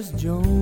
Mrs. Jones.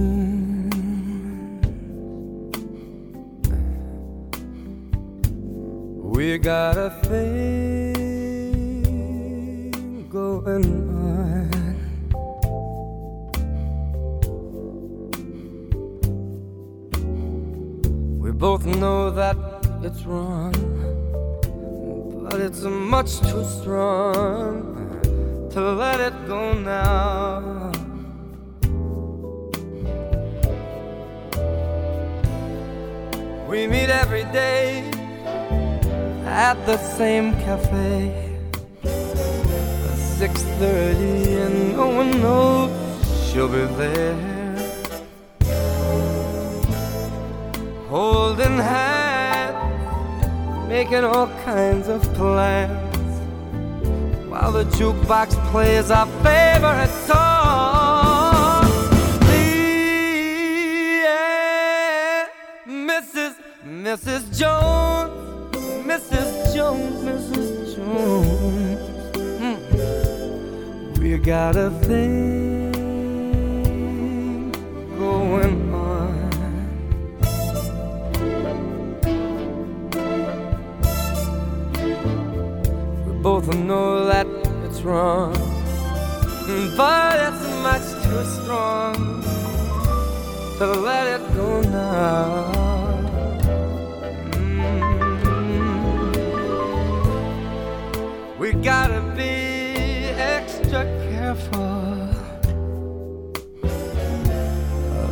Careful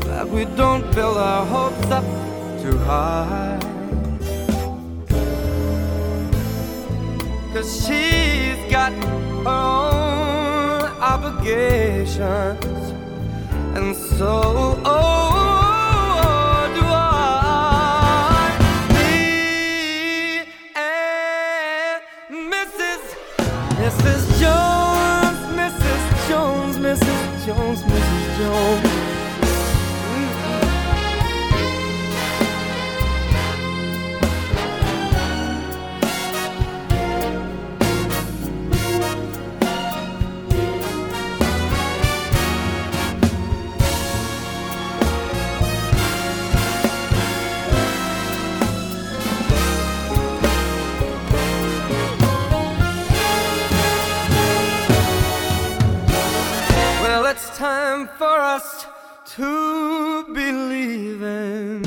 that we don't build our hopes up too high. Cause she's got her own obligations, and so, oh, time for us to believe in.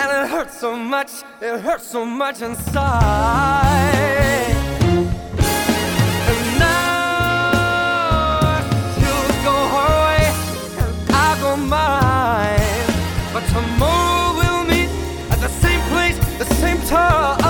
And it hurts so much, it hurts so much inside. And now she'll go her way and I'll go mine. But tomorrow we'll meet at the same place, the same time.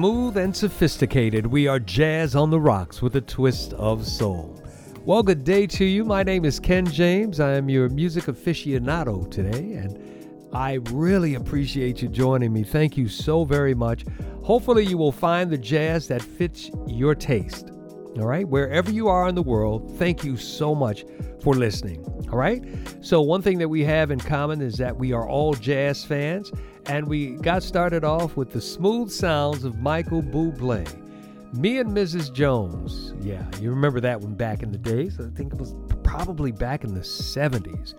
Smooth and sophisticated, we are jazz on the rocks with a twist of soul. Well, good day to you. My name is Ken James. I am your music aficionado today, and I really appreciate you joining me. Thank you so very much. Hopefully, you will find the jazz that fits your taste. All right, wherever you are in the world, thank you so much for listening. All right, so one thing that we have in common is that we are all jazz fans, and we got started off with the smooth sounds of Michael Bublé. Me and Mrs. Jones. Yeah, you remember that one back in the days. I think it was probably back in the 70s.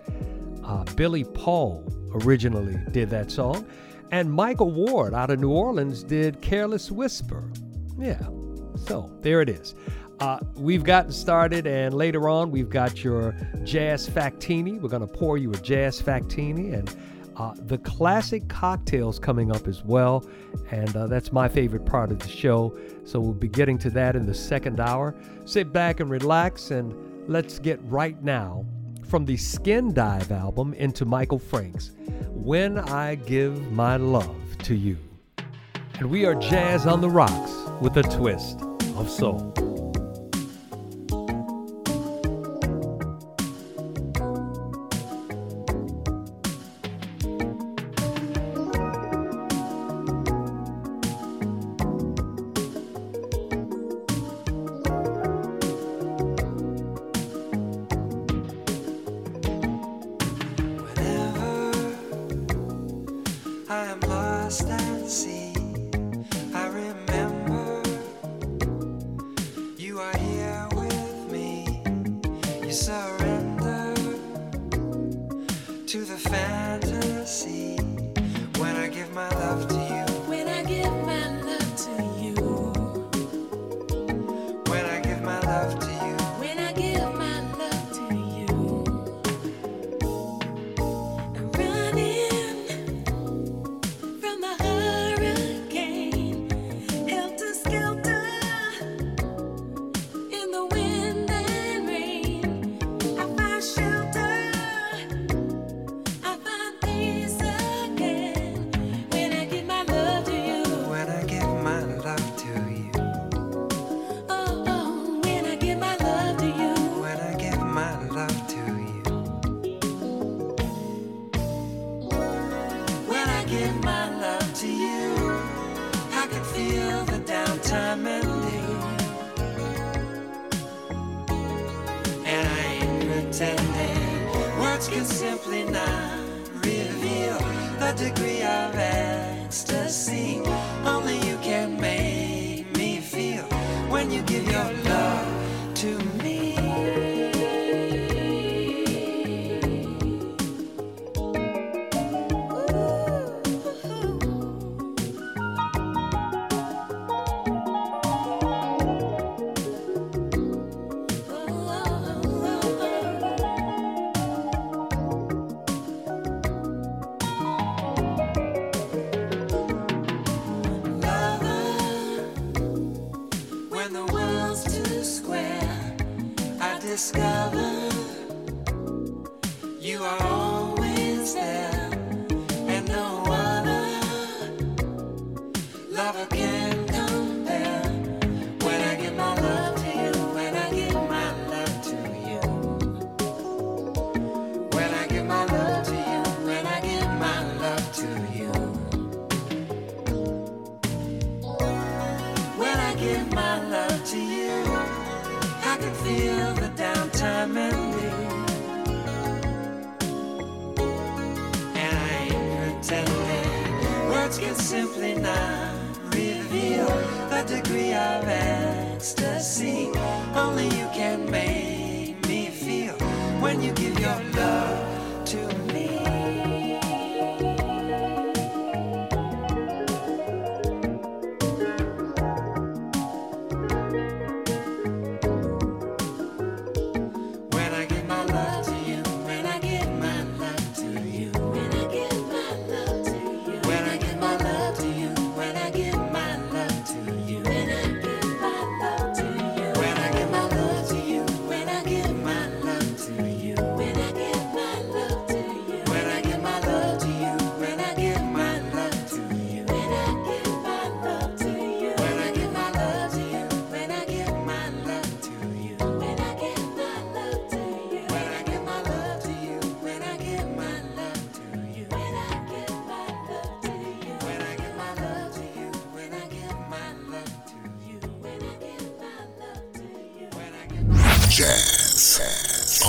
Uh, Billy Paul originally did that song, and Michael Ward out of New Orleans did Careless Whisper. Yeah, so there it is. Uh, we've gotten started, and later on, we've got your Jazz Factini. We're going to pour you a Jazz Factini, and uh, the classic cocktails coming up as well. And uh, that's my favorite part of the show. So we'll be getting to that in the second hour. Sit back and relax, and let's get right now from the Skin Dive album into Michael Franks When I Give My Love to you. And we are Jazz on the Rocks with a twist of soul. I am lost at sea.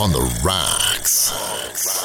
on the rocks.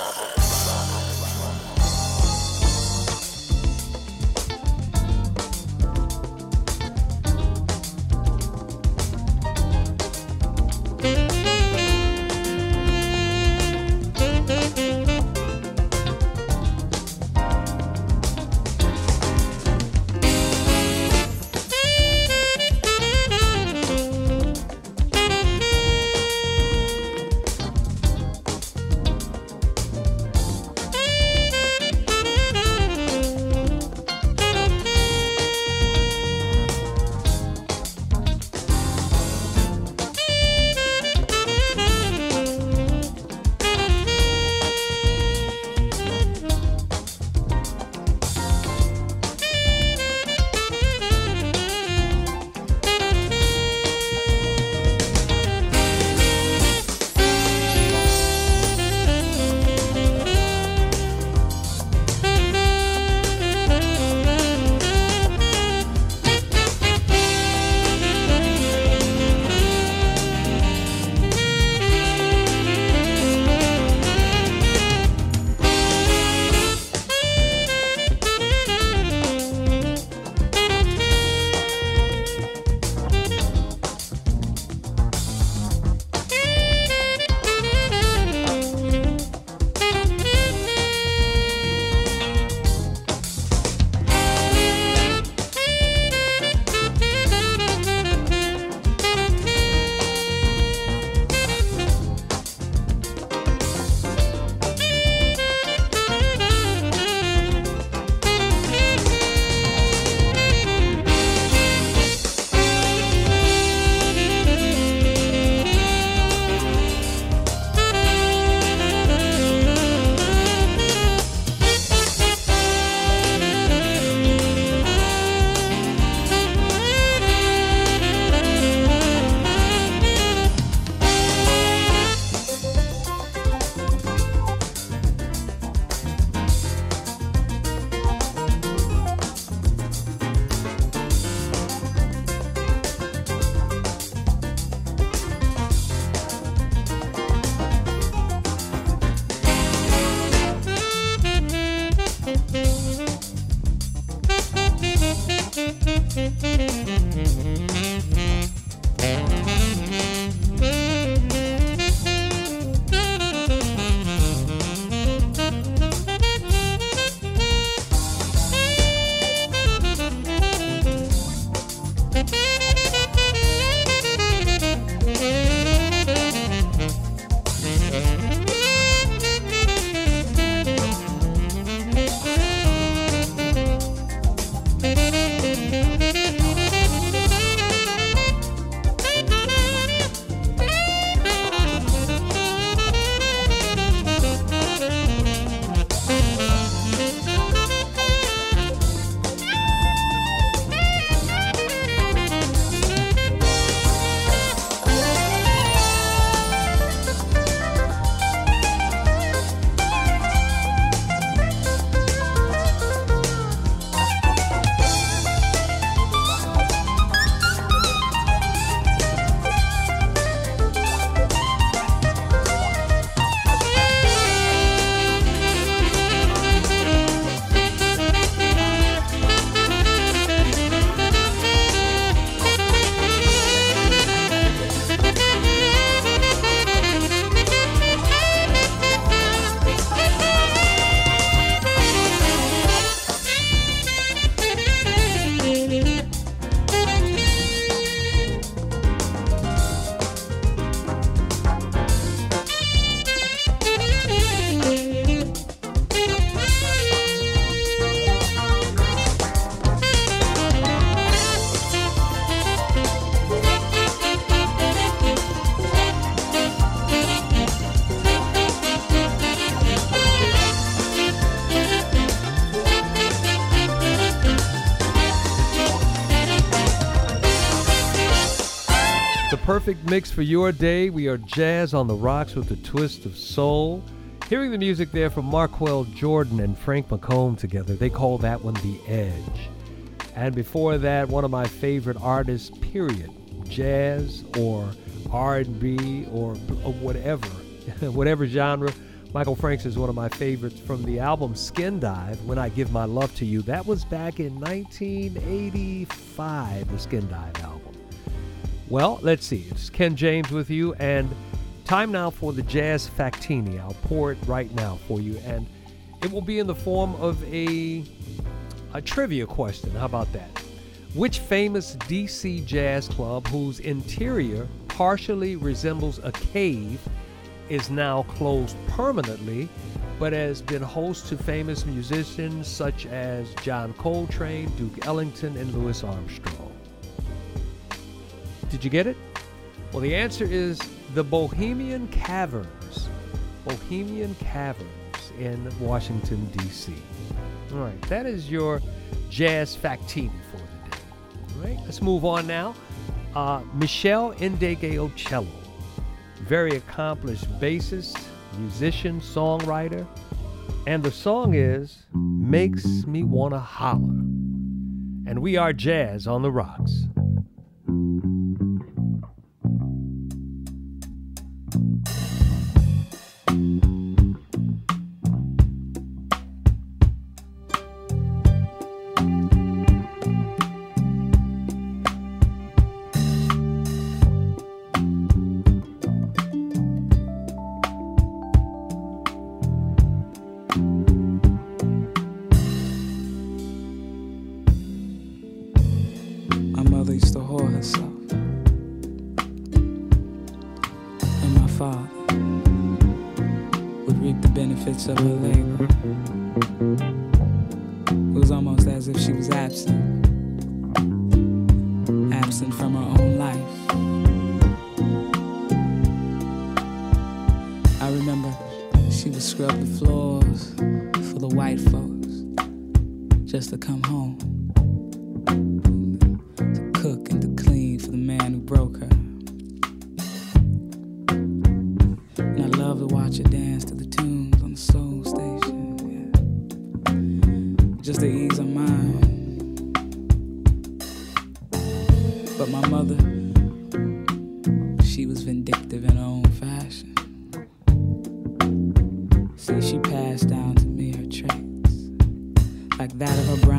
Perfect mix for your day. We are jazz on the rocks with a twist of soul. Hearing the music there from Marquel Jordan and Frank McComb together, they call that one The Edge. And before that, one of my favorite artists, period, jazz or R&B or, or whatever, whatever genre. Michael Franks is one of my favorites from the album Skin Dive, When I Give My Love to You. That was back in 1985, the Skin Dive album. Well, let's see. It's Ken James with you, and time now for the Jazz Factini. I'll pour it right now for you, and it will be in the form of a, a trivia question. How about that? Which famous DC jazz club, whose interior partially resembles a cave, is now closed permanently, but has been host to famous musicians such as John Coltrane, Duke Ellington, and Louis Armstrong? Did you get it? Well, the answer is the Bohemian Caverns. Bohemian Caverns in Washington, D.C. All right, that is your jazz factini for the day. All right, let's move on now. Uh, Meshell Ndegeocello, very accomplished bassist, musician, songwriter, and the song is Makes Me Wanna Holler. And we are Jazz on the Rocks thank you like vindictive in her own fashion. See, she passed down to me her dark hair.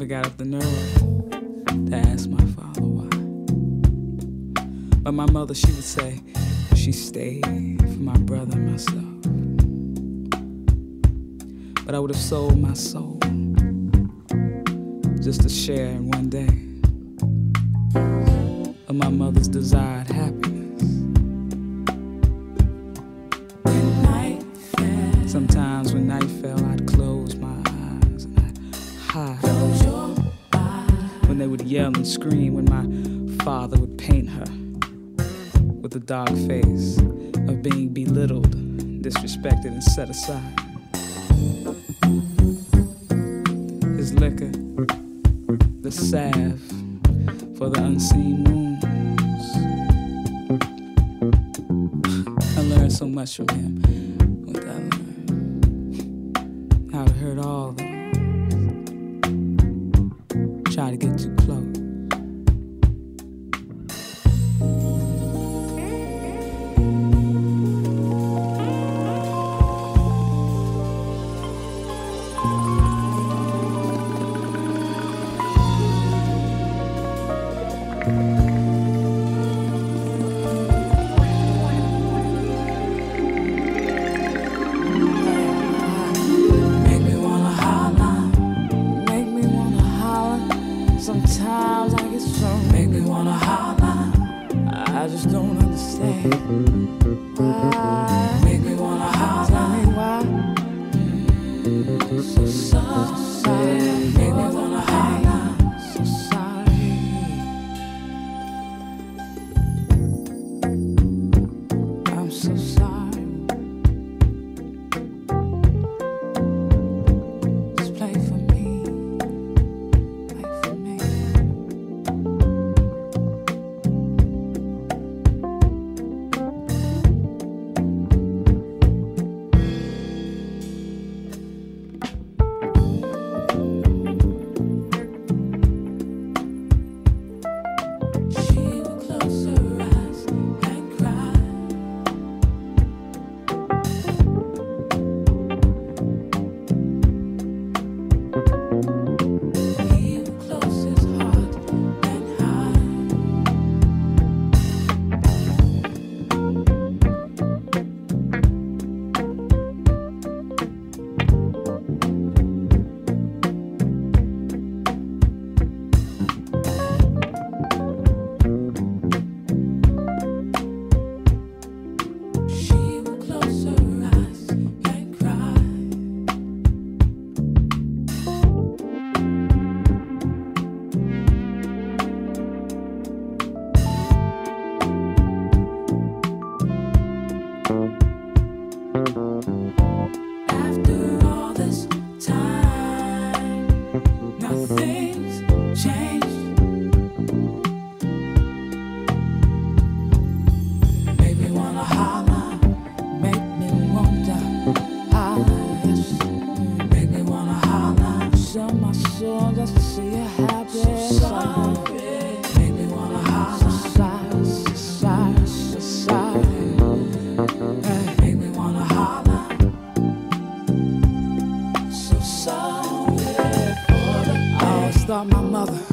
never got up the nerve. set aside his liquor, the salve for the unseen wounds. I learned so much from him. What I learned, how to hurt all of them. Try to get too close. Thought my mother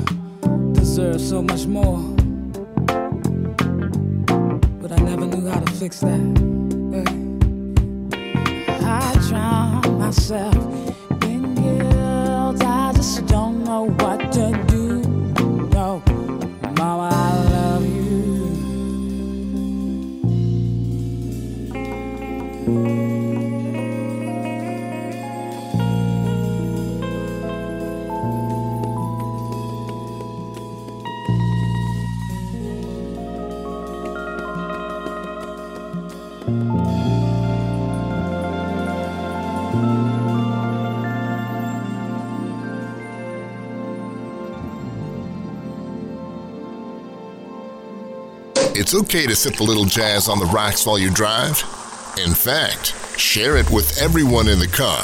It's okay to sip a little jazz on the rocks while you drive. In fact, share it with everyone in the car.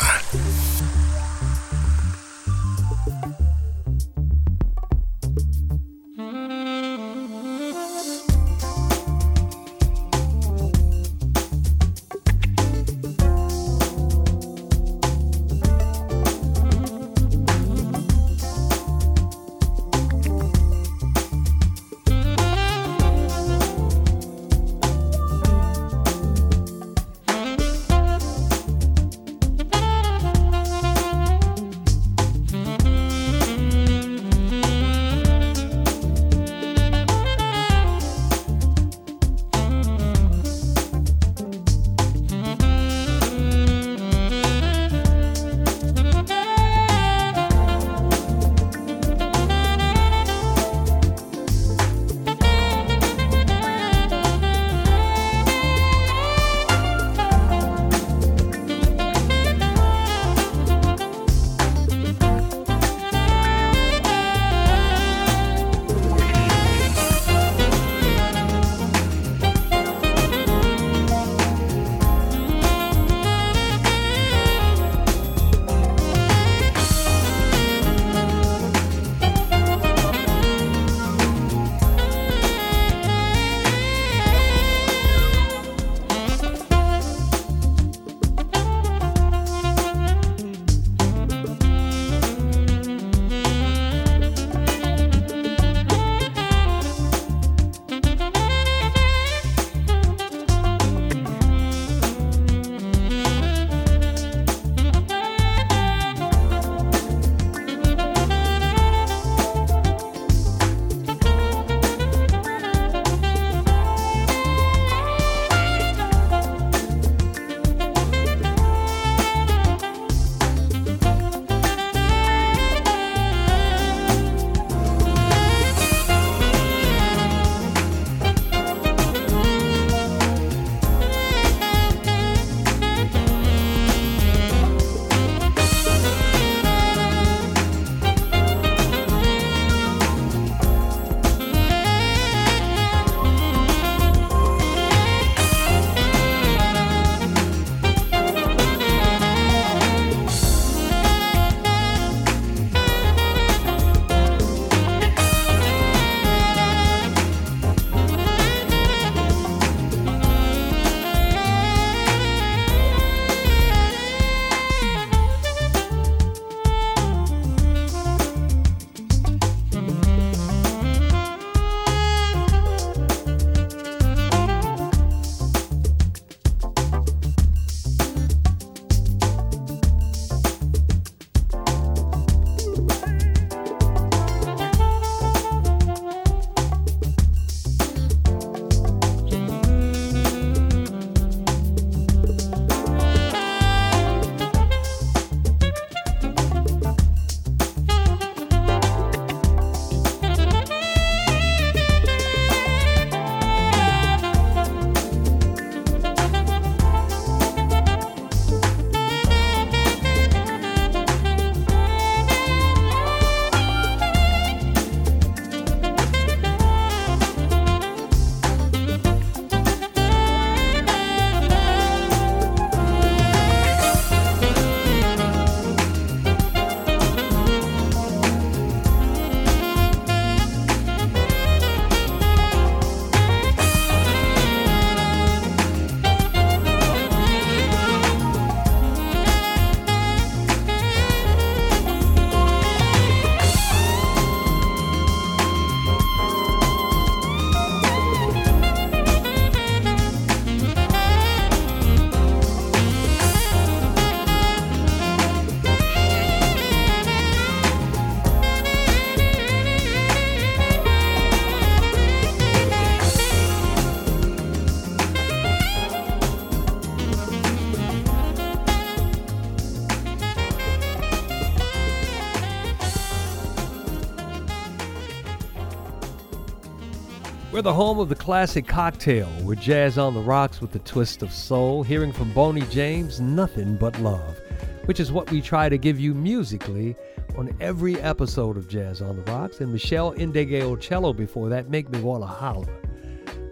The home of the classic cocktail. We're jazz on the rocks with a twist of soul. Hearing from Boney James, nothing but love, which is what we try to give you musically on every episode of Jazz on the Rocks. And Meshell Ndegeocello before that make me want to holler.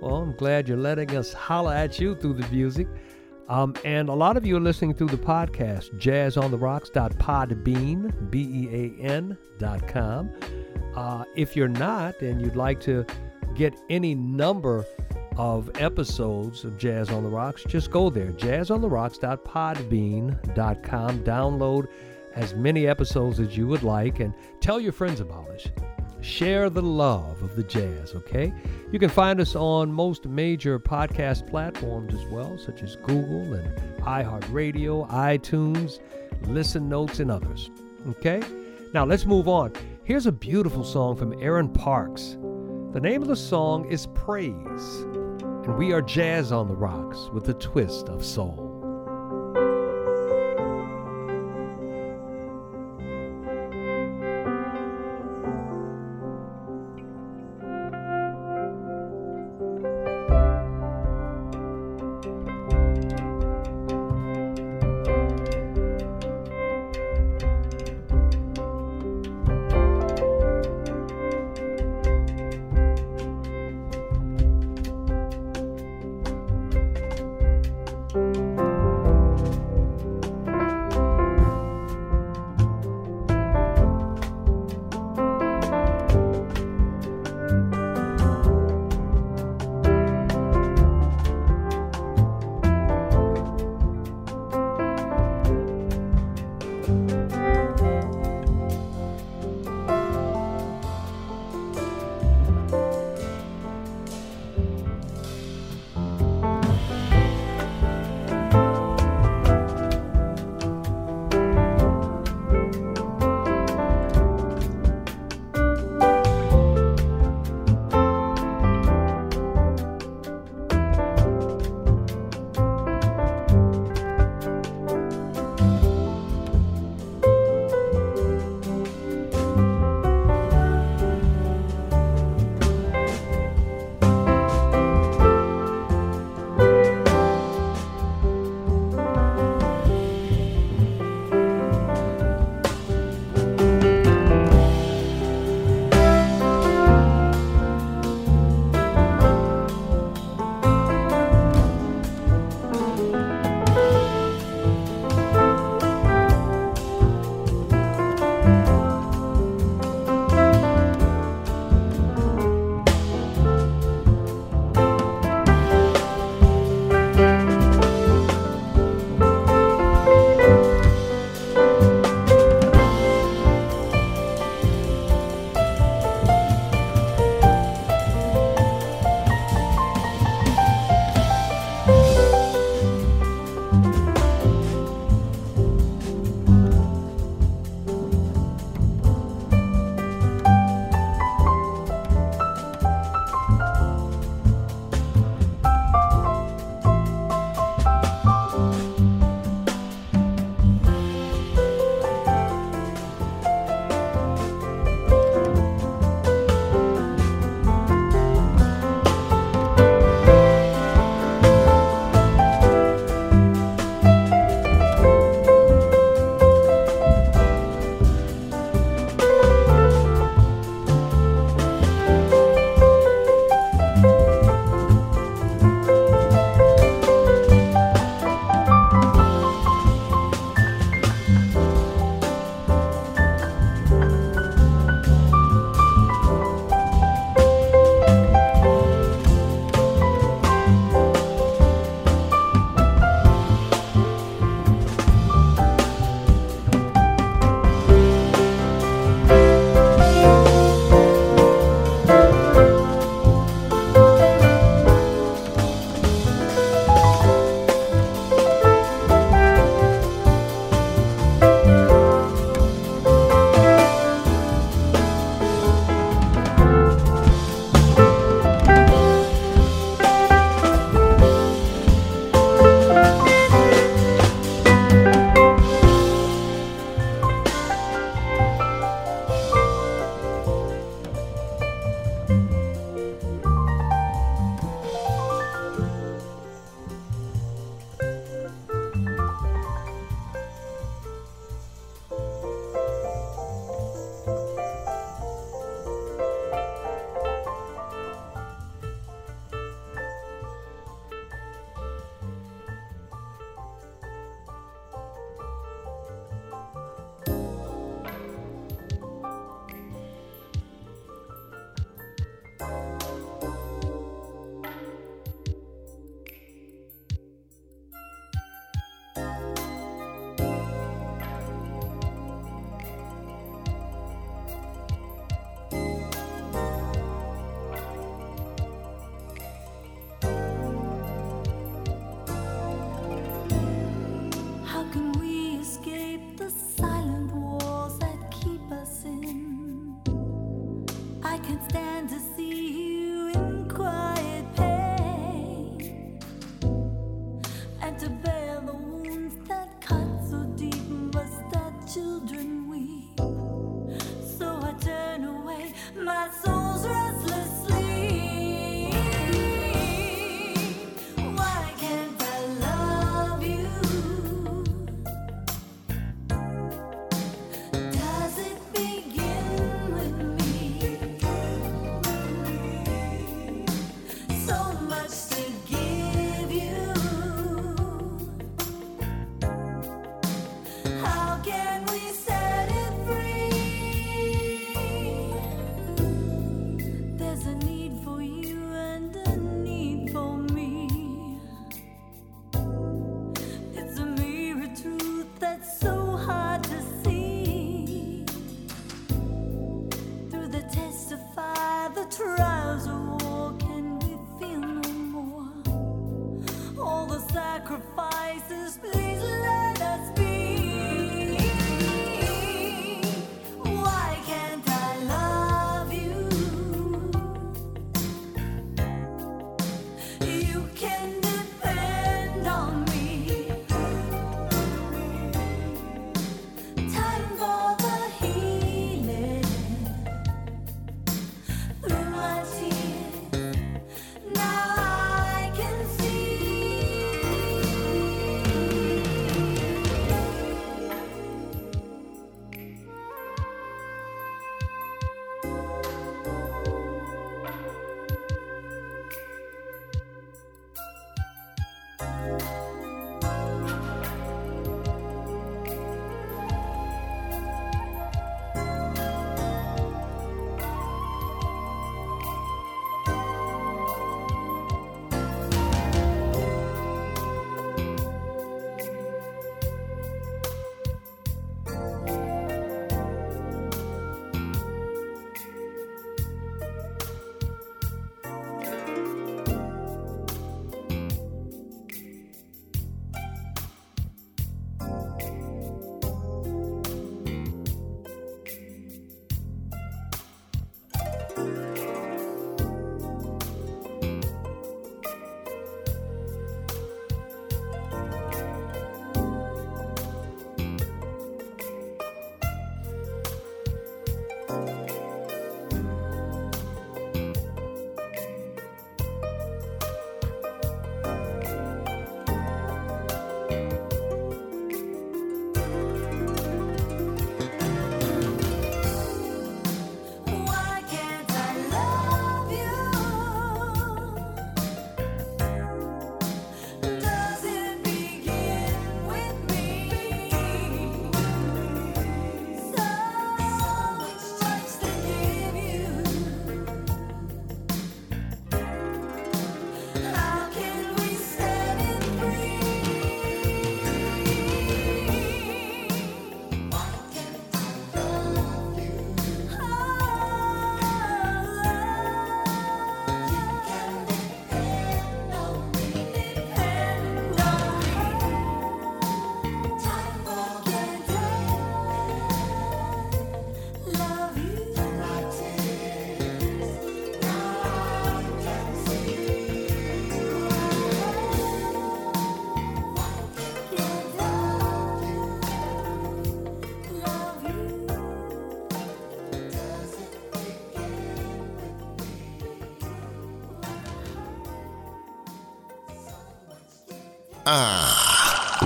Well, I'm glad you're letting us holler at you through the music. Um, and a lot of you are listening through the podcast, jazzontherocks.podbean, B-E-A-N dot com. Uh, if you're not and you'd like to get any number of episodes of Jazz on the Rocks, just go there, jazzontherocks.podbean.com. Download as many episodes as you would like and tell your friends about us. Share the love of the jazz, okay? You can find us on most major podcast platforms as well, such as Google and iHeartRadio, iTunes, Listen Notes, and others, okay? Now let's move on. Here's a beautiful song from Aaron Parks. The name of the song is Praise, and we are jazz on the rocks with a twist of soul.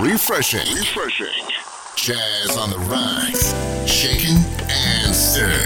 Refreshing. Refreshing. Jazz on the rise. Shaken and stirred.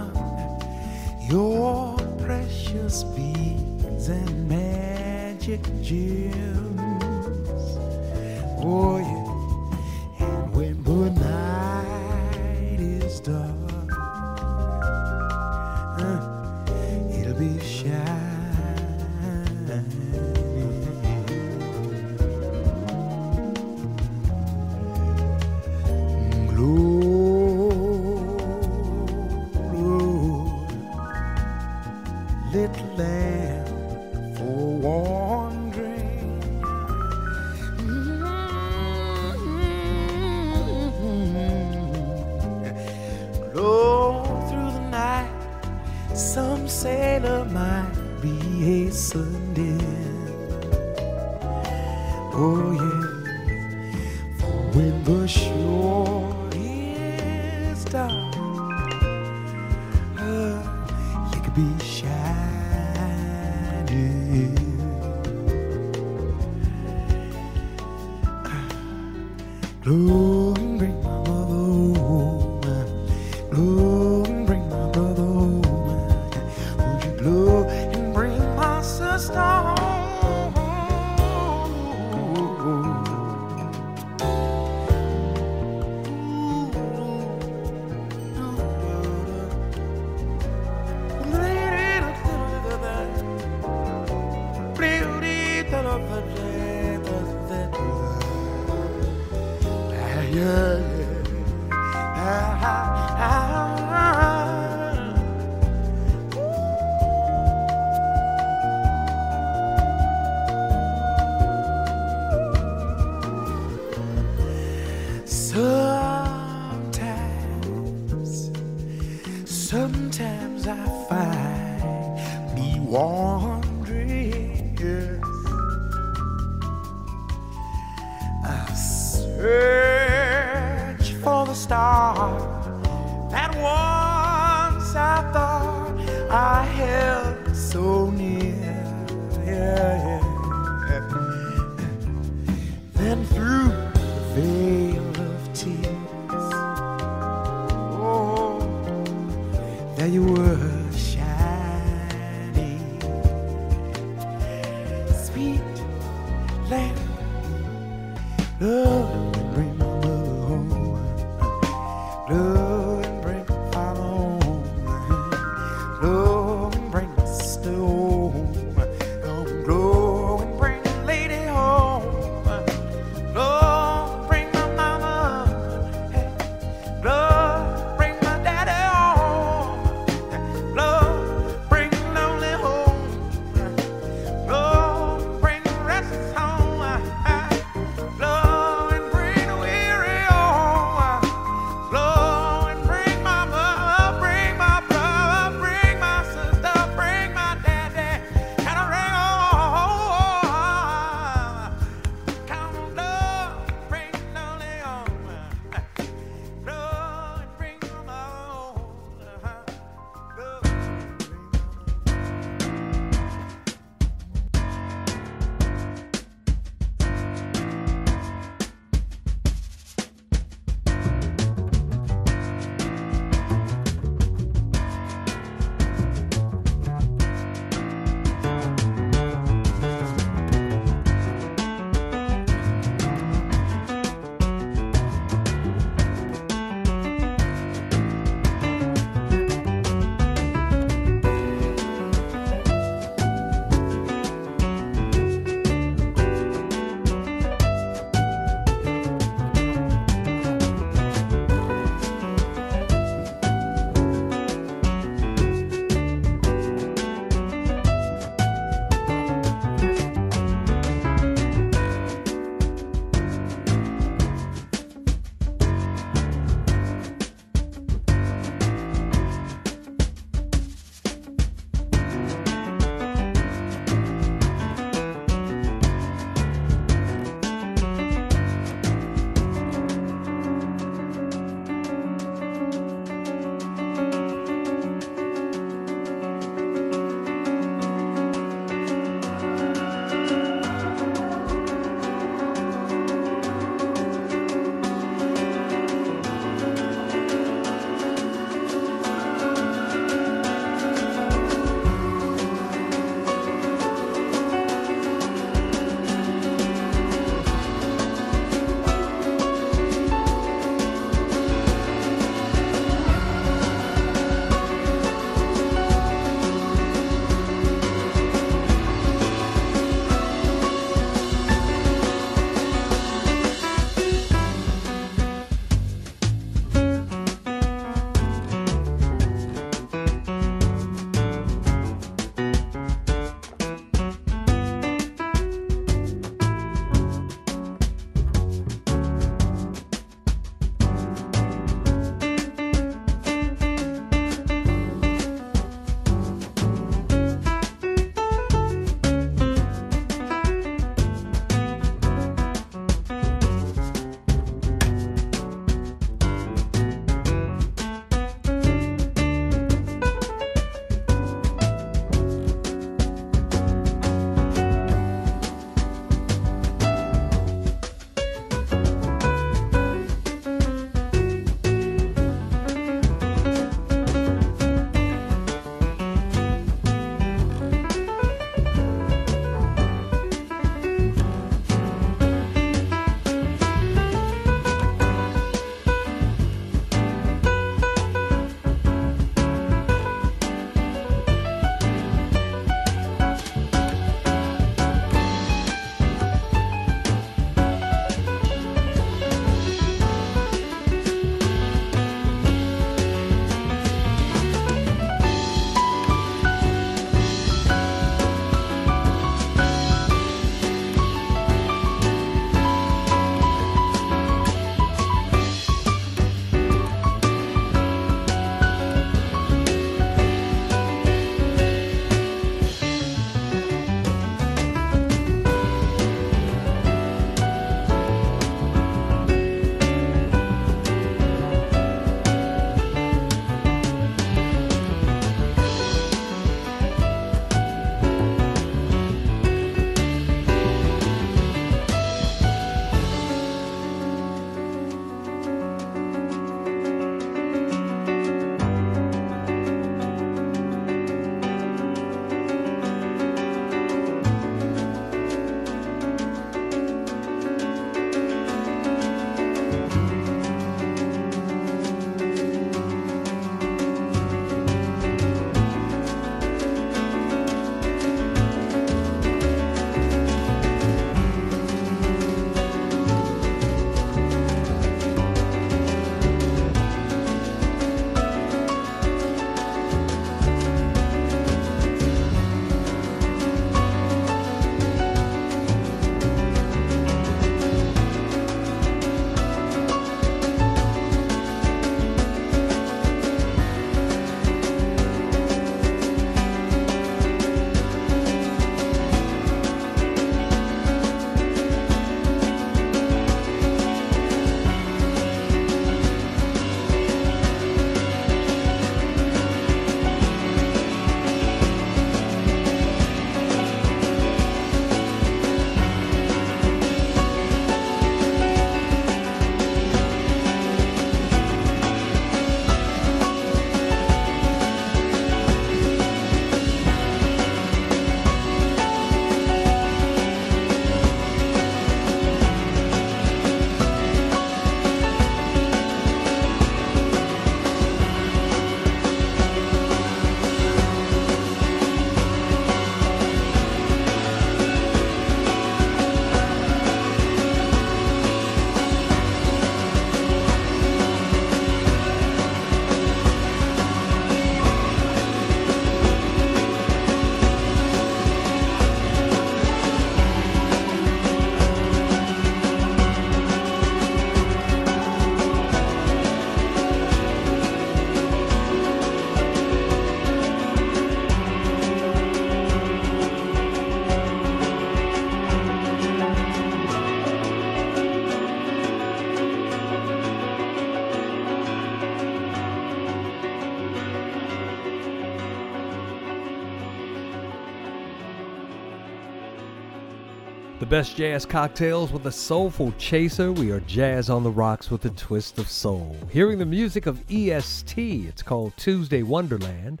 The best jazz cocktails with a soulful chaser. We are jazz on the rocks with a twist of soul. Hearing the music of EST, it's called Tuesday Wonderland.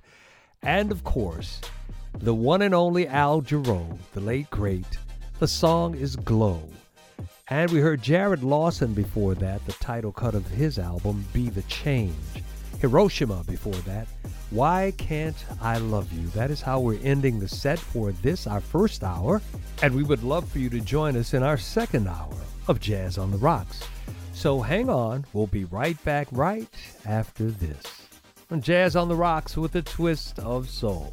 And of course, the one and only Al Jarreau, the late great. The song is Glow. And we heard Jarrod Lawson before that, the title cut of his album, Be the Change. Hiroshima before that. Why Can't I Love You? That is how we're ending the set for this, our first hour. And we would love for you to join us in our second hour of Jazz on the Rocks. So hang on, we'll be right back right after this. On Jazz on the Rocks with a twist of soul.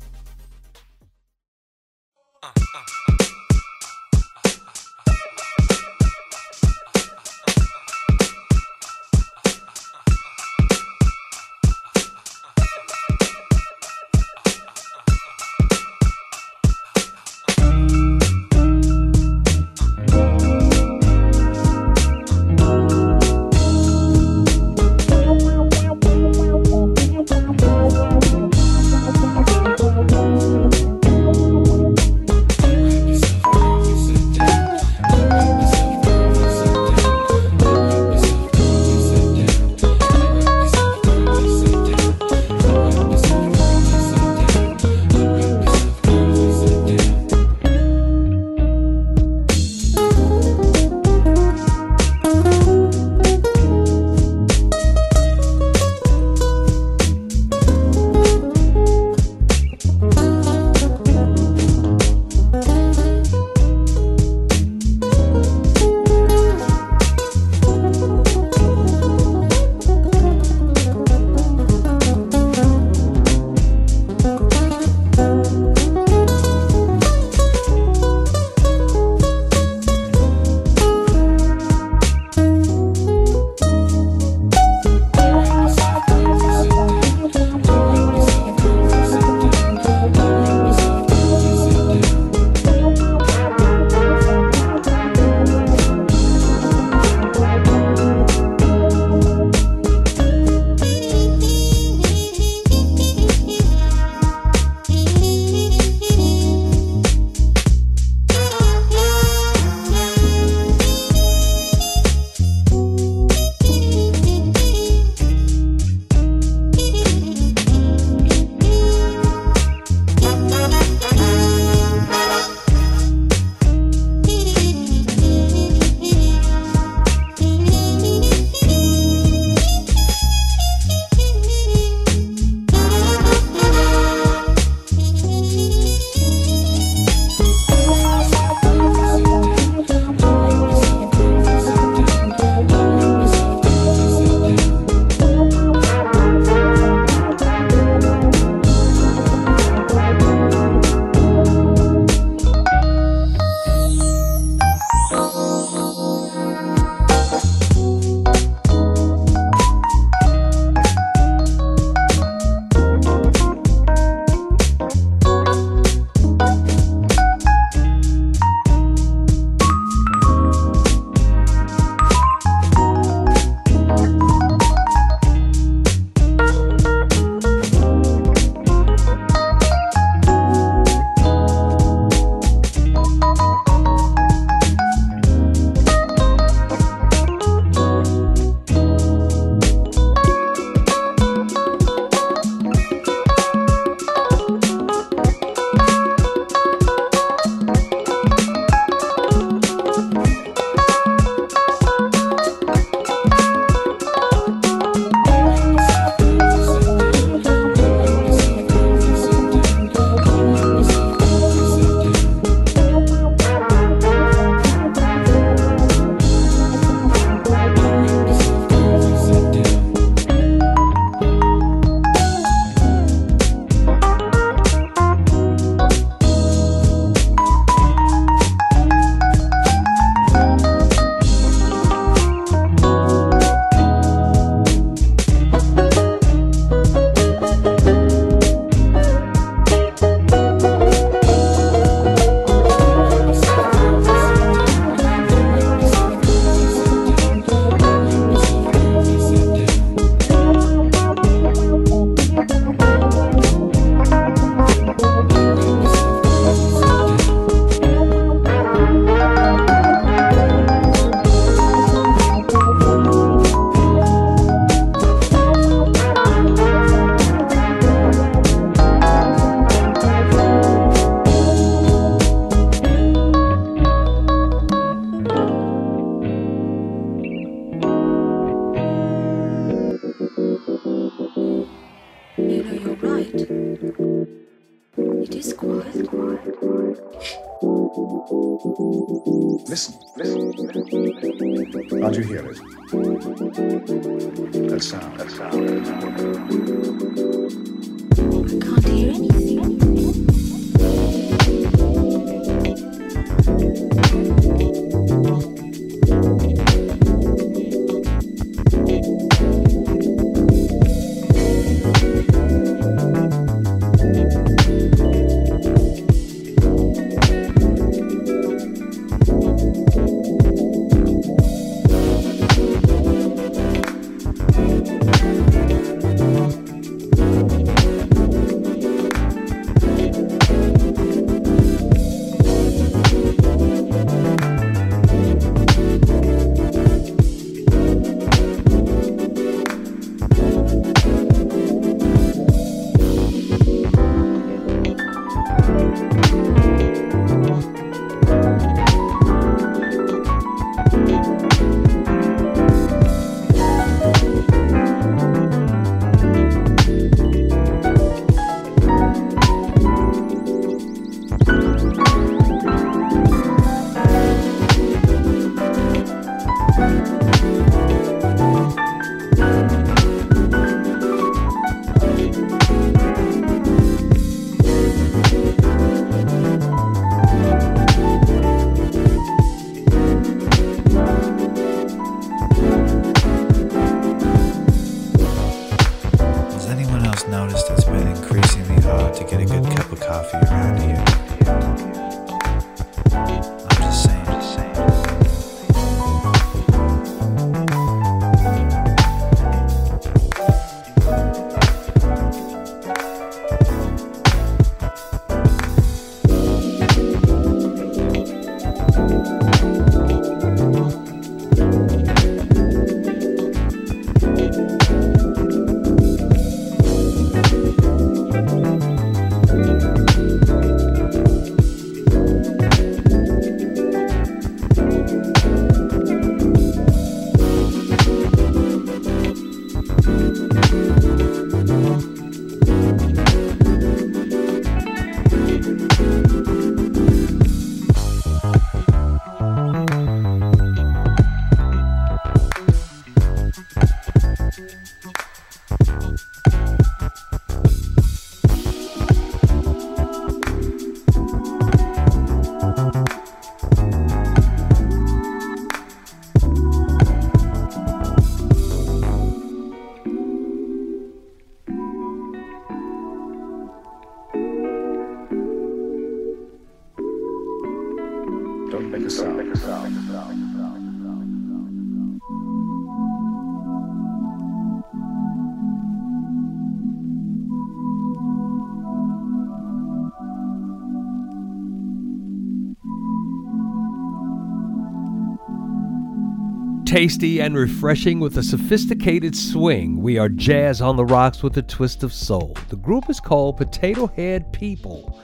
Tasty and refreshing with a sophisticated swing. We are jazz on the rocks with a twist of soul. The group is called Potato Head People.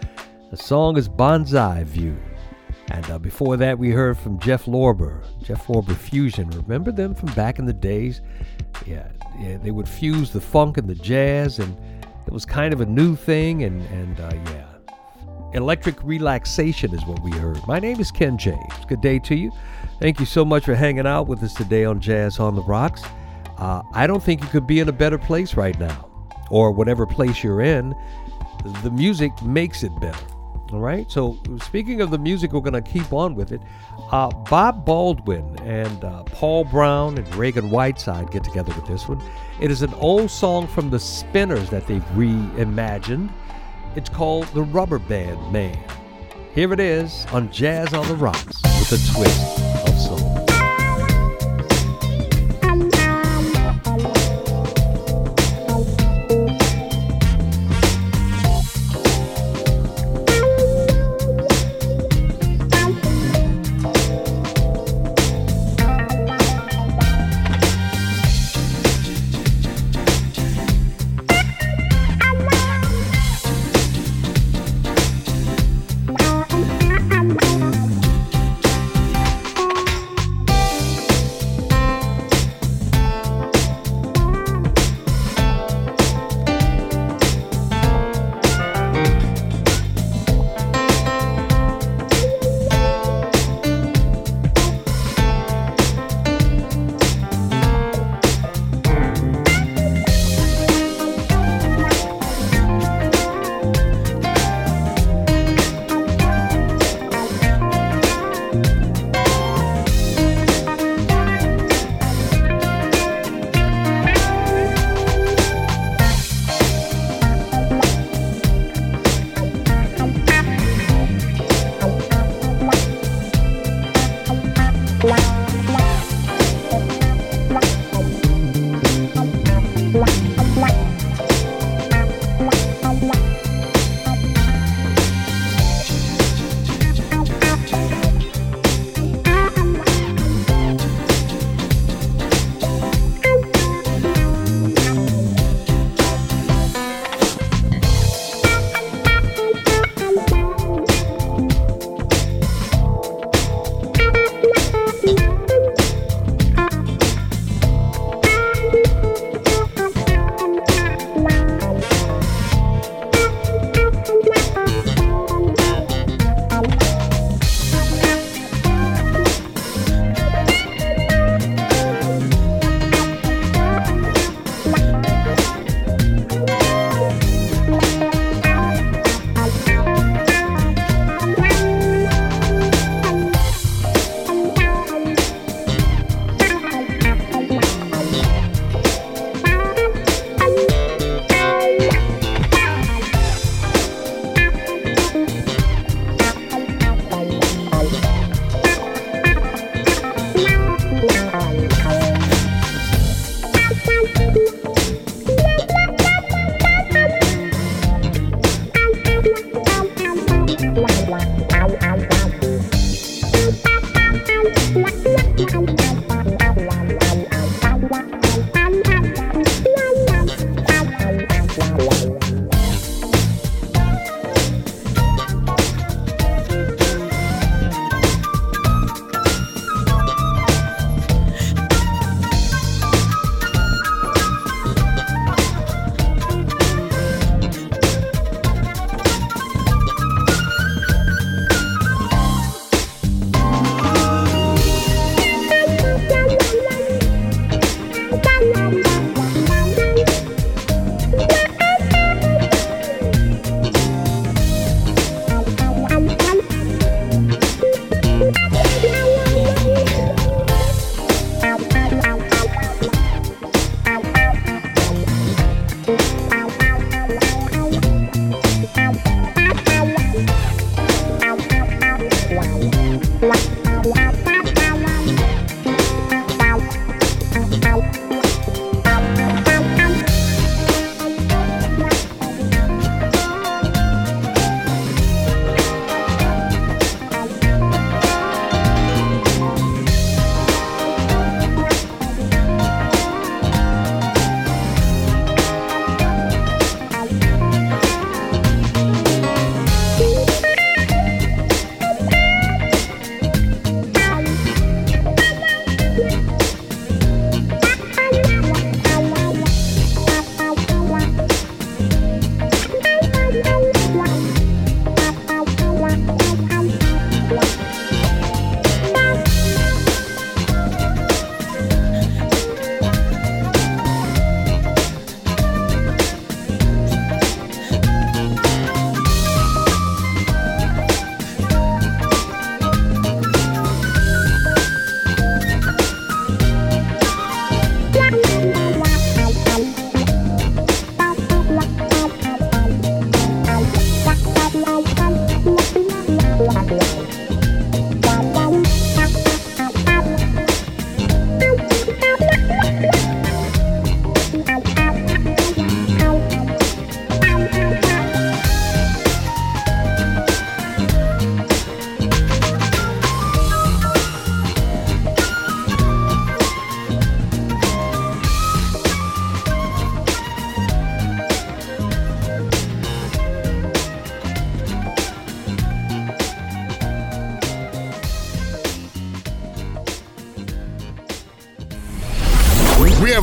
The song is Bonzai View. And uh, before that, we heard from Jeff Lorber, Jeff Lorber Fusion. Remember them from back in the days? Yeah, yeah, they would fuse the funk and the jazz, and it was kind of a new thing. And and uh, yeah, electric relaxation is what we heard. My name is Ken James. Good day to you. Thank you so much for hanging out with us today on Jazz on the Rocks. Uh, I don't think you could be in a better place right now, or whatever place you're in. The music makes it better. All right. So speaking of the music, we're going to keep on with it. Uh, Bob Baldwin and uh, Paul Brown and Ragan Whiteside get together with this one. It is an old song from the Spinners that they've reimagined. It's called The Rubber Band Man. Here it is on Jazz on the Rocks with a twist.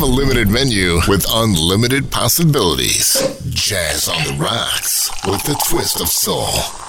Limited menu with unlimited possibilities. Jazz on the rocks with a twist of soul.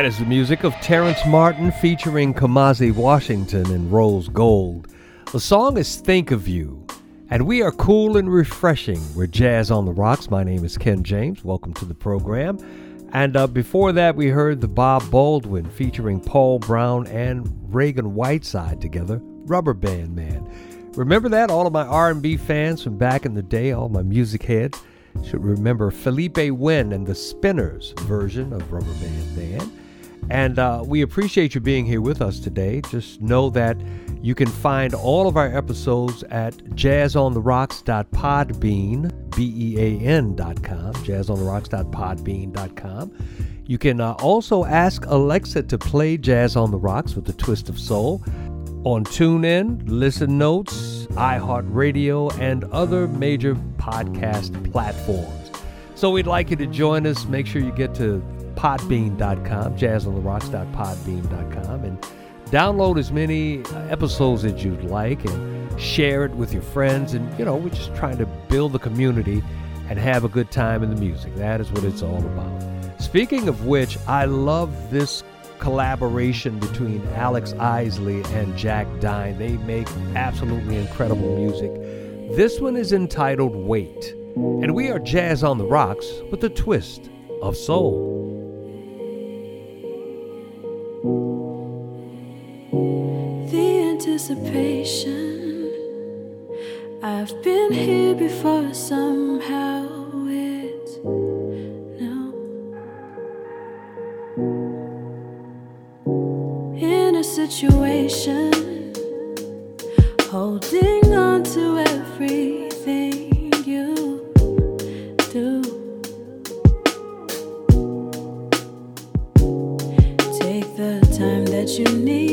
That is the music of Terrence Martin featuring Kamasi Washington and Rose Gold. The song is Think of You, and we are cool and refreshing. We're Jazz on the Rocks. My name is Ken James. Welcome to the program. And uh, before that, we heard the Bob Baldwin featuring Paul Brown and Ragan Whiteside together, Rubber Band Man. Remember that? All of my R&B fans from back in the day, all my music heads, should remember Philippé Wynne and the Spinners version of Rubber Band Man. And uh, we appreciate you being here with us today. Just know that you can find all of our episodes at jazzontherocks.podbean, B-E-A-N.com, jazzontherocks.podbean.com. You can uh, also ask Alexa to play Jazz on the Rocks with a twist of soul on TuneIn, Listen Notes, iHeartRadio, and other major podcast platforms. So we'd like you to join us. Make sure you get to podbean.com, jazzontherocks.podbean.com, and download as many episodes as you'd like and share it with your friends. And, you know, we're just trying to build the community and have a good time in the music. That is what it's all about. Speaking of which, I love this collaboration between Alex Isley and Jack Dine. They make absolutely incredible music. This one is entitled Wait, and we are Jazz on the Rocks with a twist of soul. Anticipation. I've been here before somehow. It's. In a situation, holding on to everything you do. Take the time that you need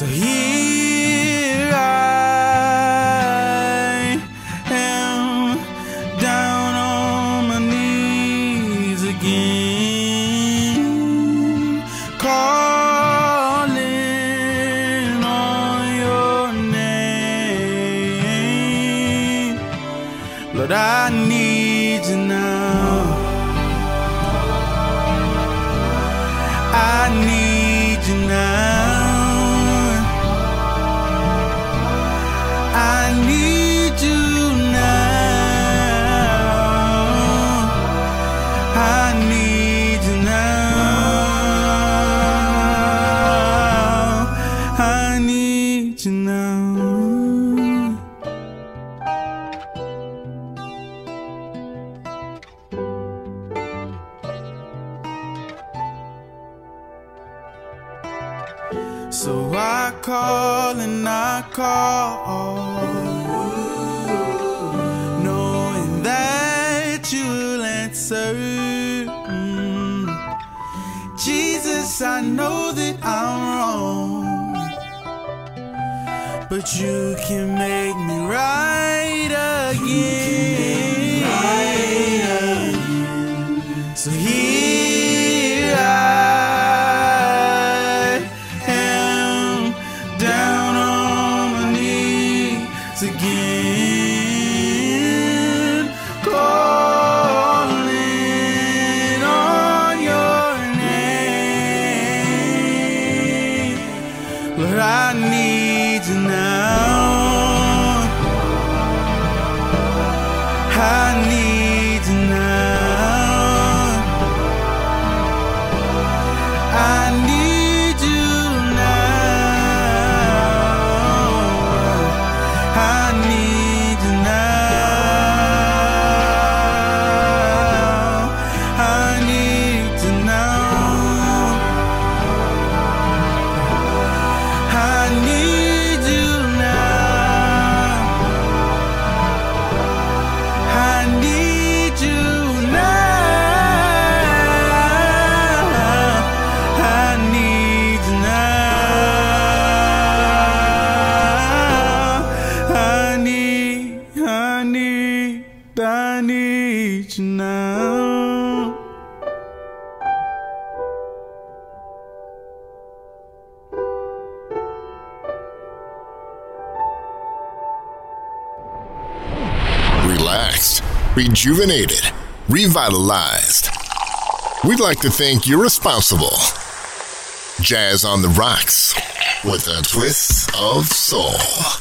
Sair rejuvenated, revitalized. We'd like to thank you, responsible. Jazz on the Rocks with a twist of soul.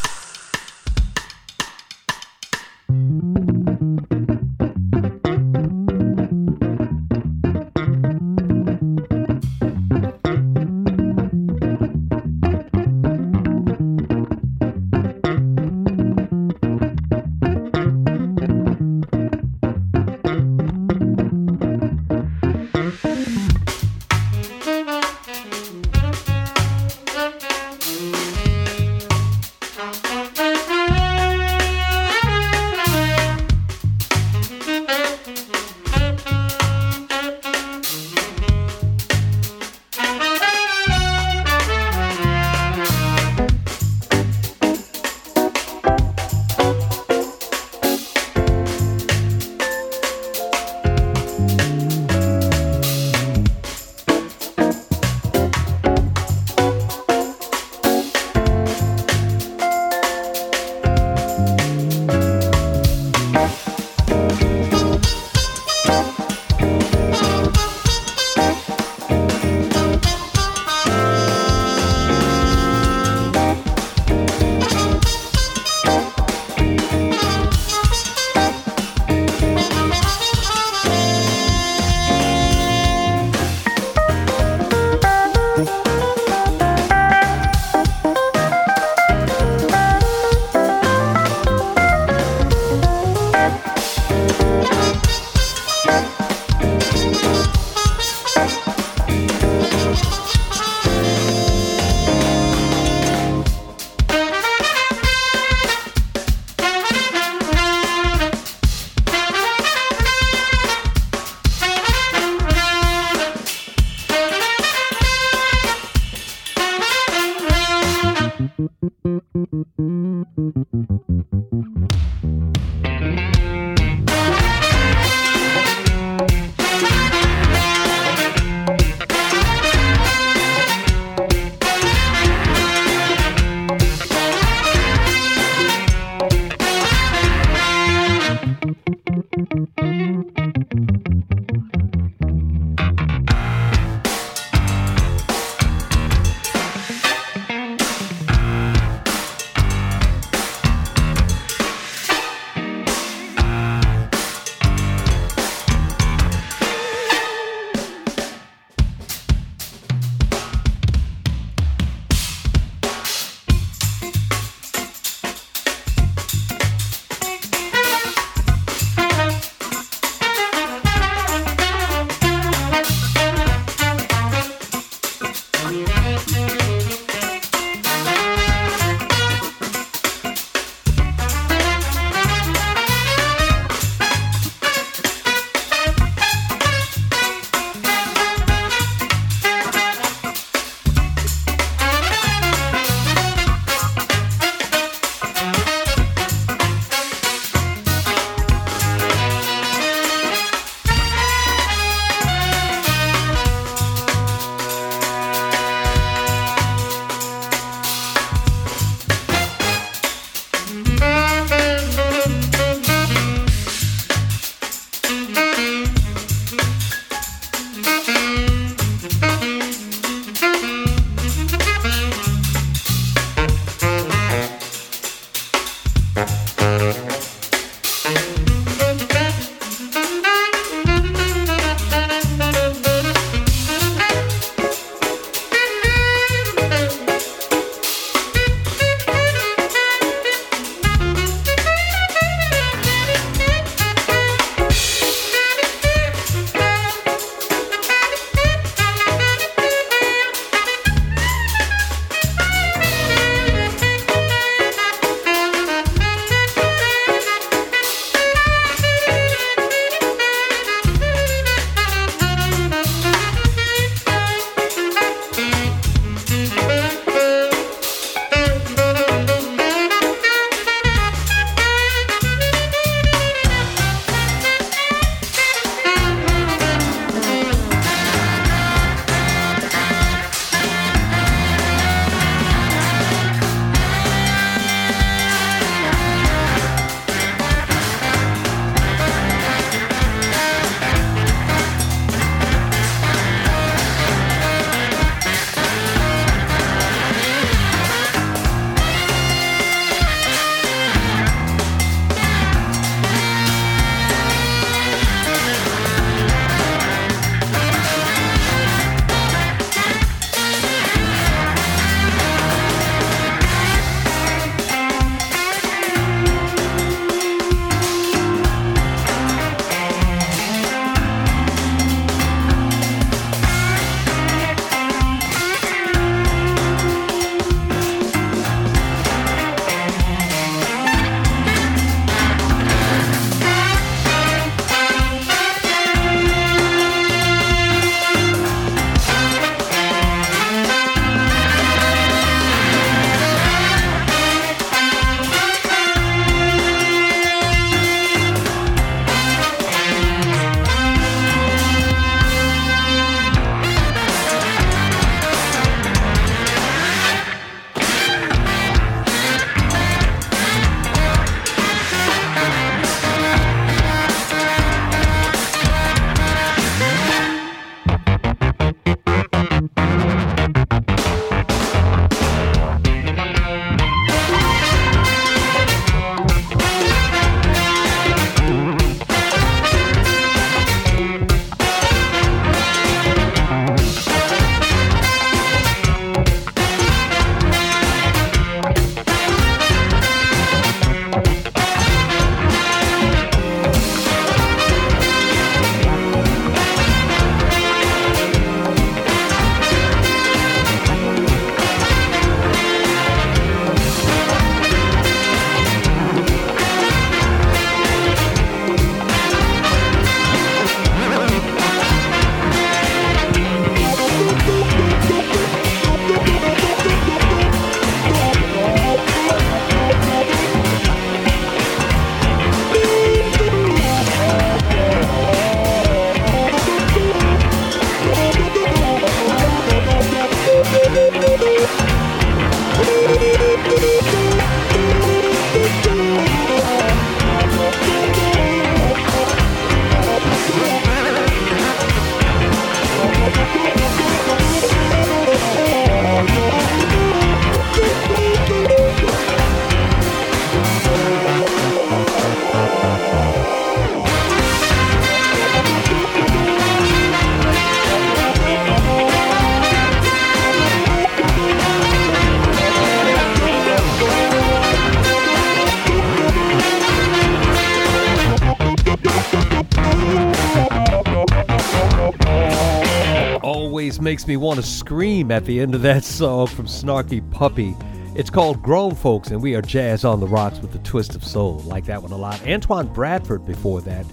Makes me want to scream at the end of that song from Snarky Puppy. It's called Grown Folks, and we are jazz on the rocks with a twist of soul. Like that one a lot. Antoine Bradford before that.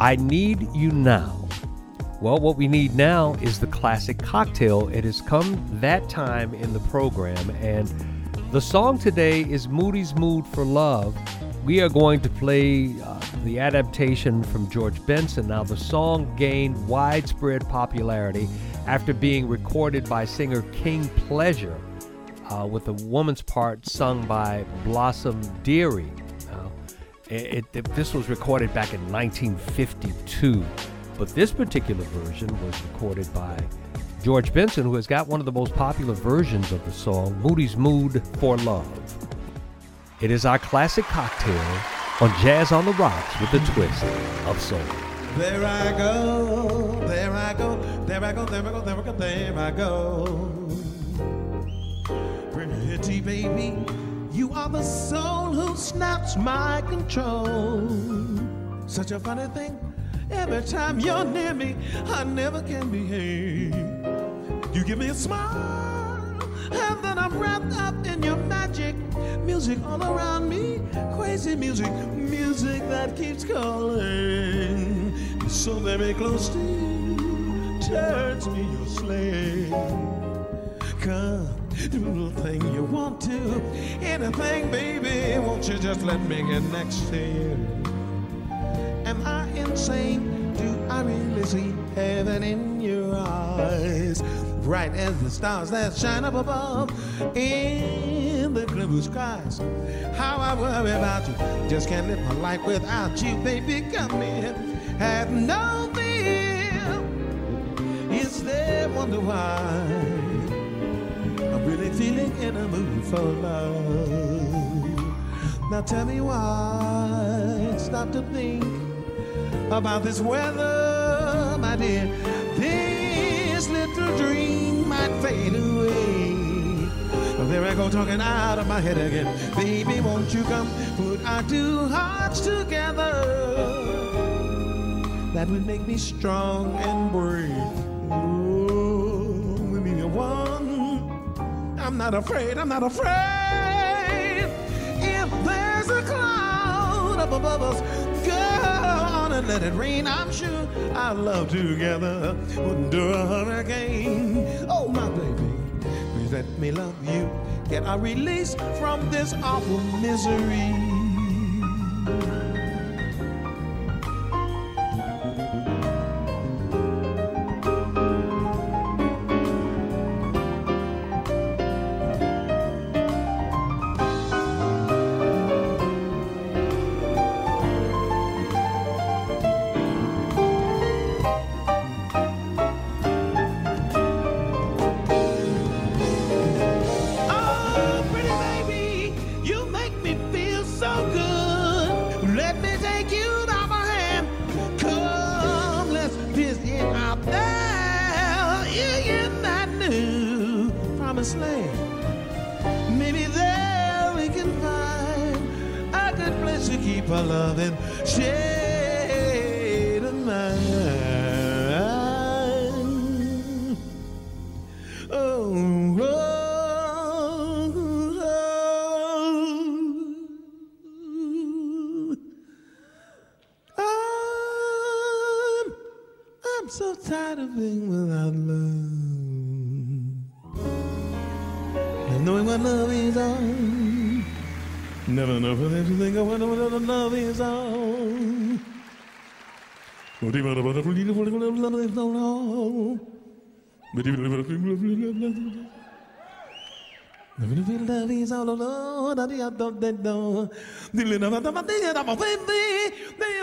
I Need You Now. Well, what we need now is the classic cocktail. It has come that time in the program, and the song today is Moody's Mood for Love. We are going to play uh, the adaptation from George Benson. Now, the song gained widespread popularity after being recorded by singer King Pleasure uh, with a woman's part sung by Blossom Dearie. Uh, it, it, this was recorded back in 1952, but this particular version was recorded by George Benson, who has got one of the most popular versions of the song, Moody's Mood for Love. It is our classic cocktail on Jazz on the Rocks with a twist of soul. There I go, there I go, there I go, there I go, there I go, there I go. Pretty baby, you are the soul who snaps my control. Such a funny thing, every time you're near me, I never can behave. You give me a smile, and then I'm wrapped up in your magic. Music all around me, crazy music, music that keeps calling. So very close to you, turns me your slave. Come, do the thing you want to. Anything, baby, won't you just let me get next to you? Am I insane? Do I really see heaven in your eyes? Bright as the stars that shine up above in the blue skies. How I worry about you. Just can't live my life without you, baby. Come here. Have no fear. Is there wonder why? I'm really feeling in a mood for love. Now tell me why. Stop to think about this weather, my dear. This little dream might fade away. There I go talking out of my head again. Baby, won't you come put our two hearts together? That would make me strong and brave. Oh, we be one. I'm not afraid, I'm not afraid. If there's a cloud up above us, go on and let it rain. I'm sure our love together would endure a hurricane. Oh, my baby, please let me love you. Get a release from this awful misery. So tired of being without love. And knowing what love is on. Never know for what to think of what love is. Love is all alone, I don't know. The little bit of a thing that I'm a baby, they about a little lady about a meter. Be the mama, baby, the way,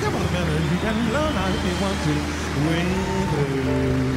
Come on, man, you can learn how if you want to. With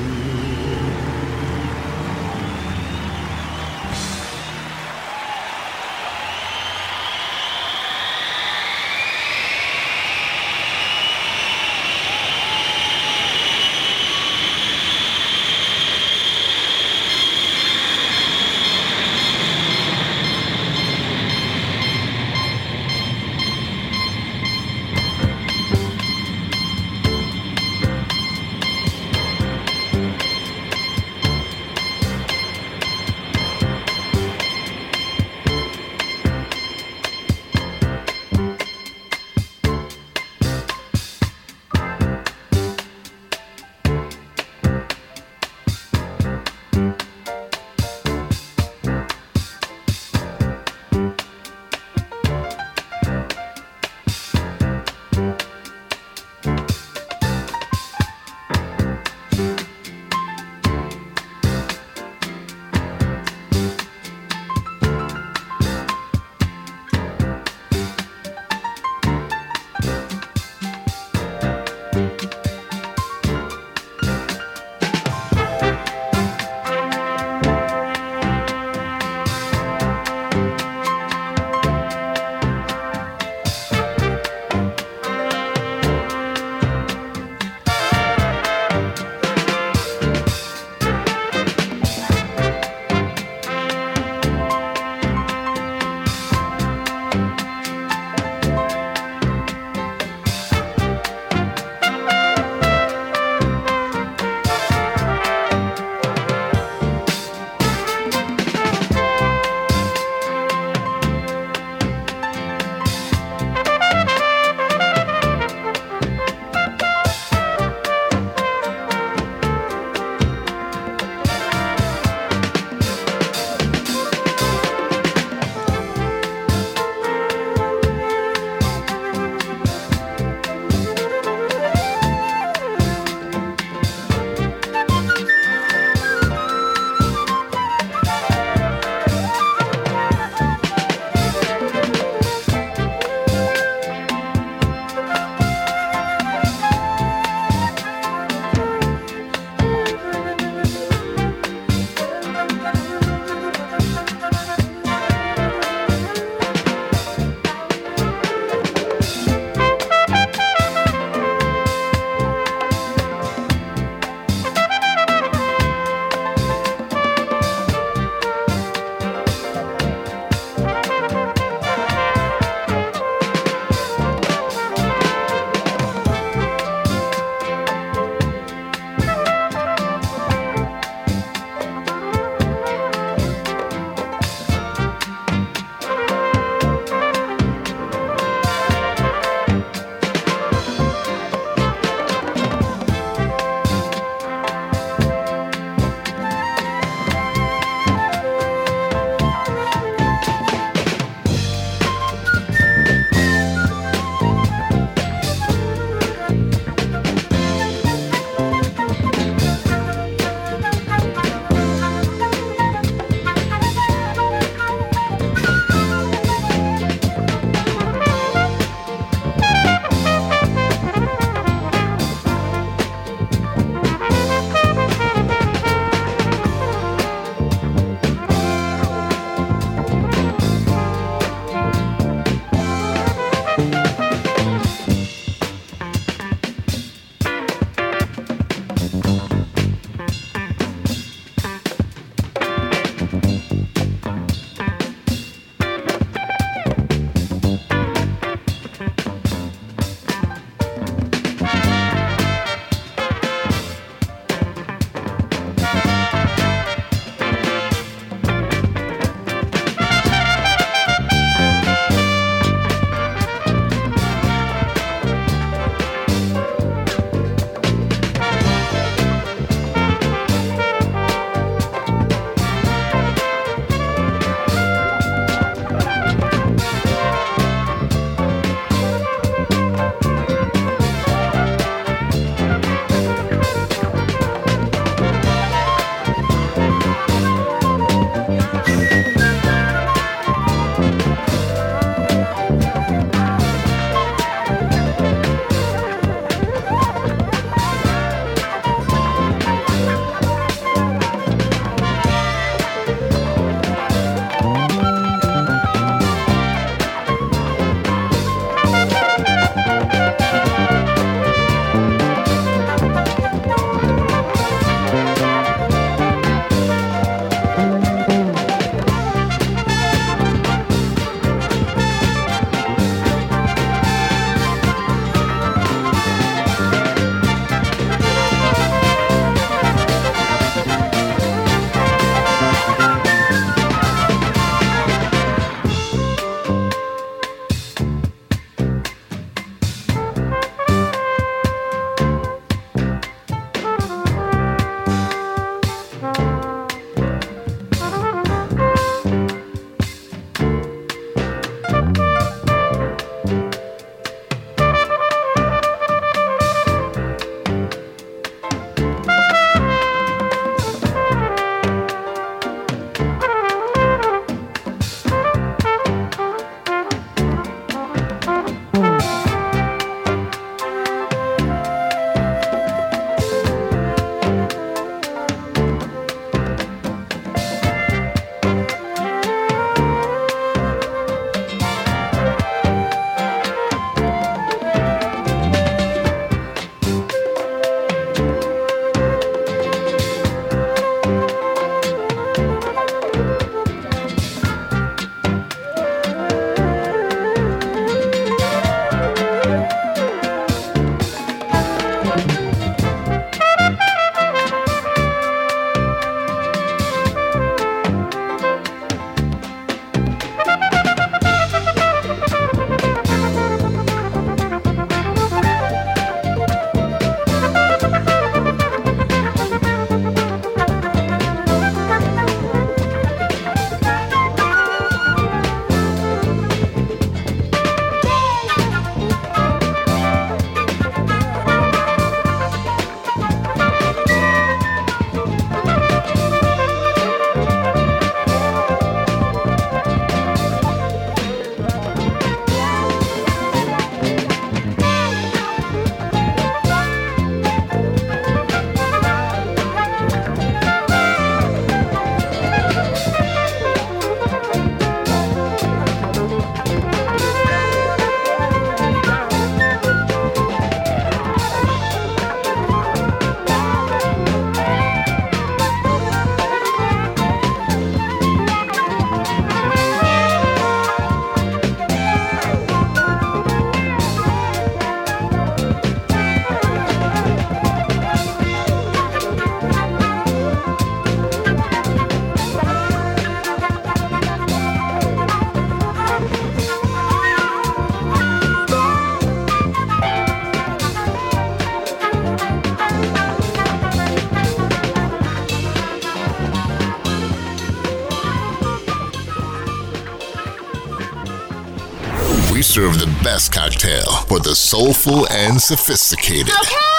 serve the best cocktail for the soulful and sophisticated. Jazz.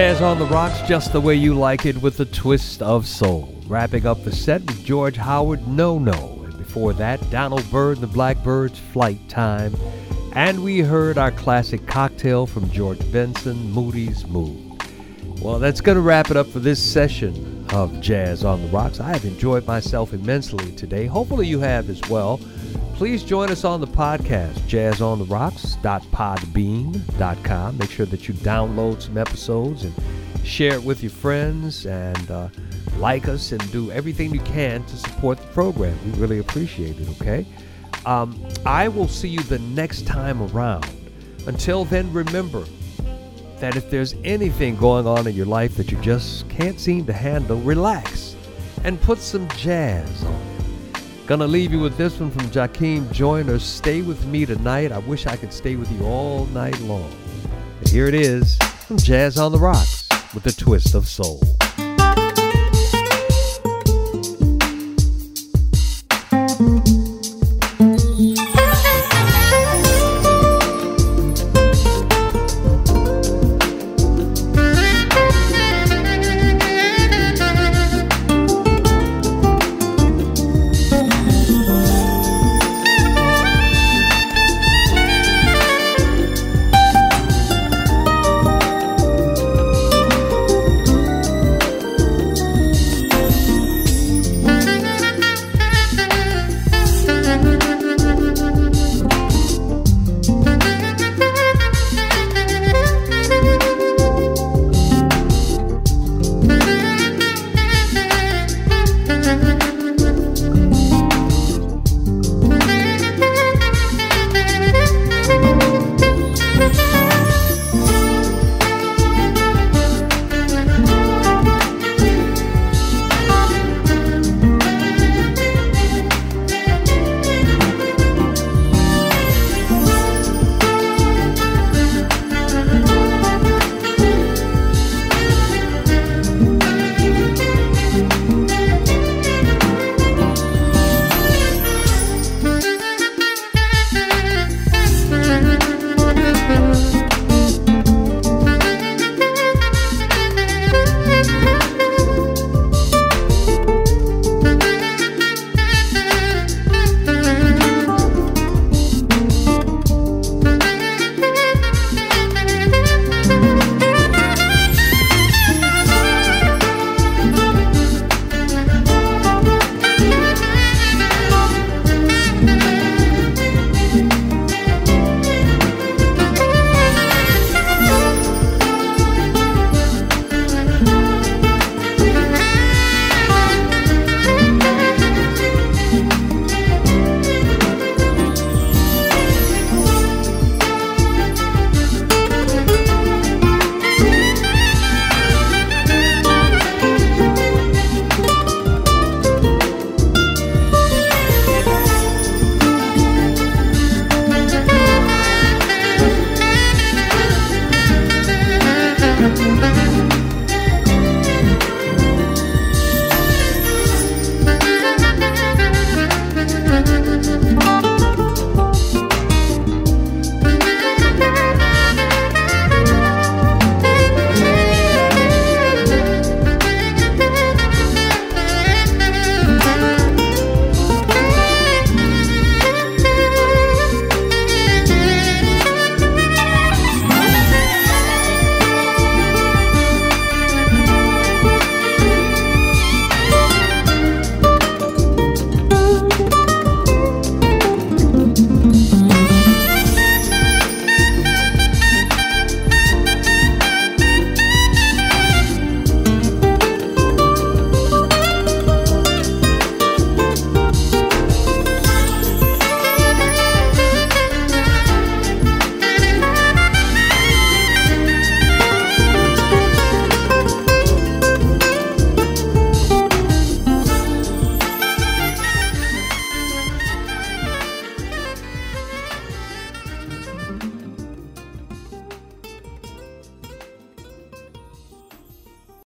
Jazz on the Rocks, just the way you like it, with a twist of soul. Wrapping up the set with George Howard, No No. And before that, Donald Byrd the Blackbyrds, Flight Time. And we heard our classic cocktail from George Benson, Moody's Mood. Well, that's going to wrap it up for this session of Jazz on the Rocks. I have enjoyed myself immensely today. Hopefully, you have as well. Please join us on the podcast, jazzontherocks.podbean.com. Make sure that you download some episodes and share it with your friends and uh, like us and do everything you can to support the program. We really appreciate it, okay? Um, I will see you the next time around. Until then, remember that if there's anything going on in your life that you just can't seem to handle, relax and put some jazz on Gonna leave you with this one from Jackiem Joyner. Stay with me tonight. I wish I could stay with you all night long. And here it is from Jazz on the Rocks with a twist of soul.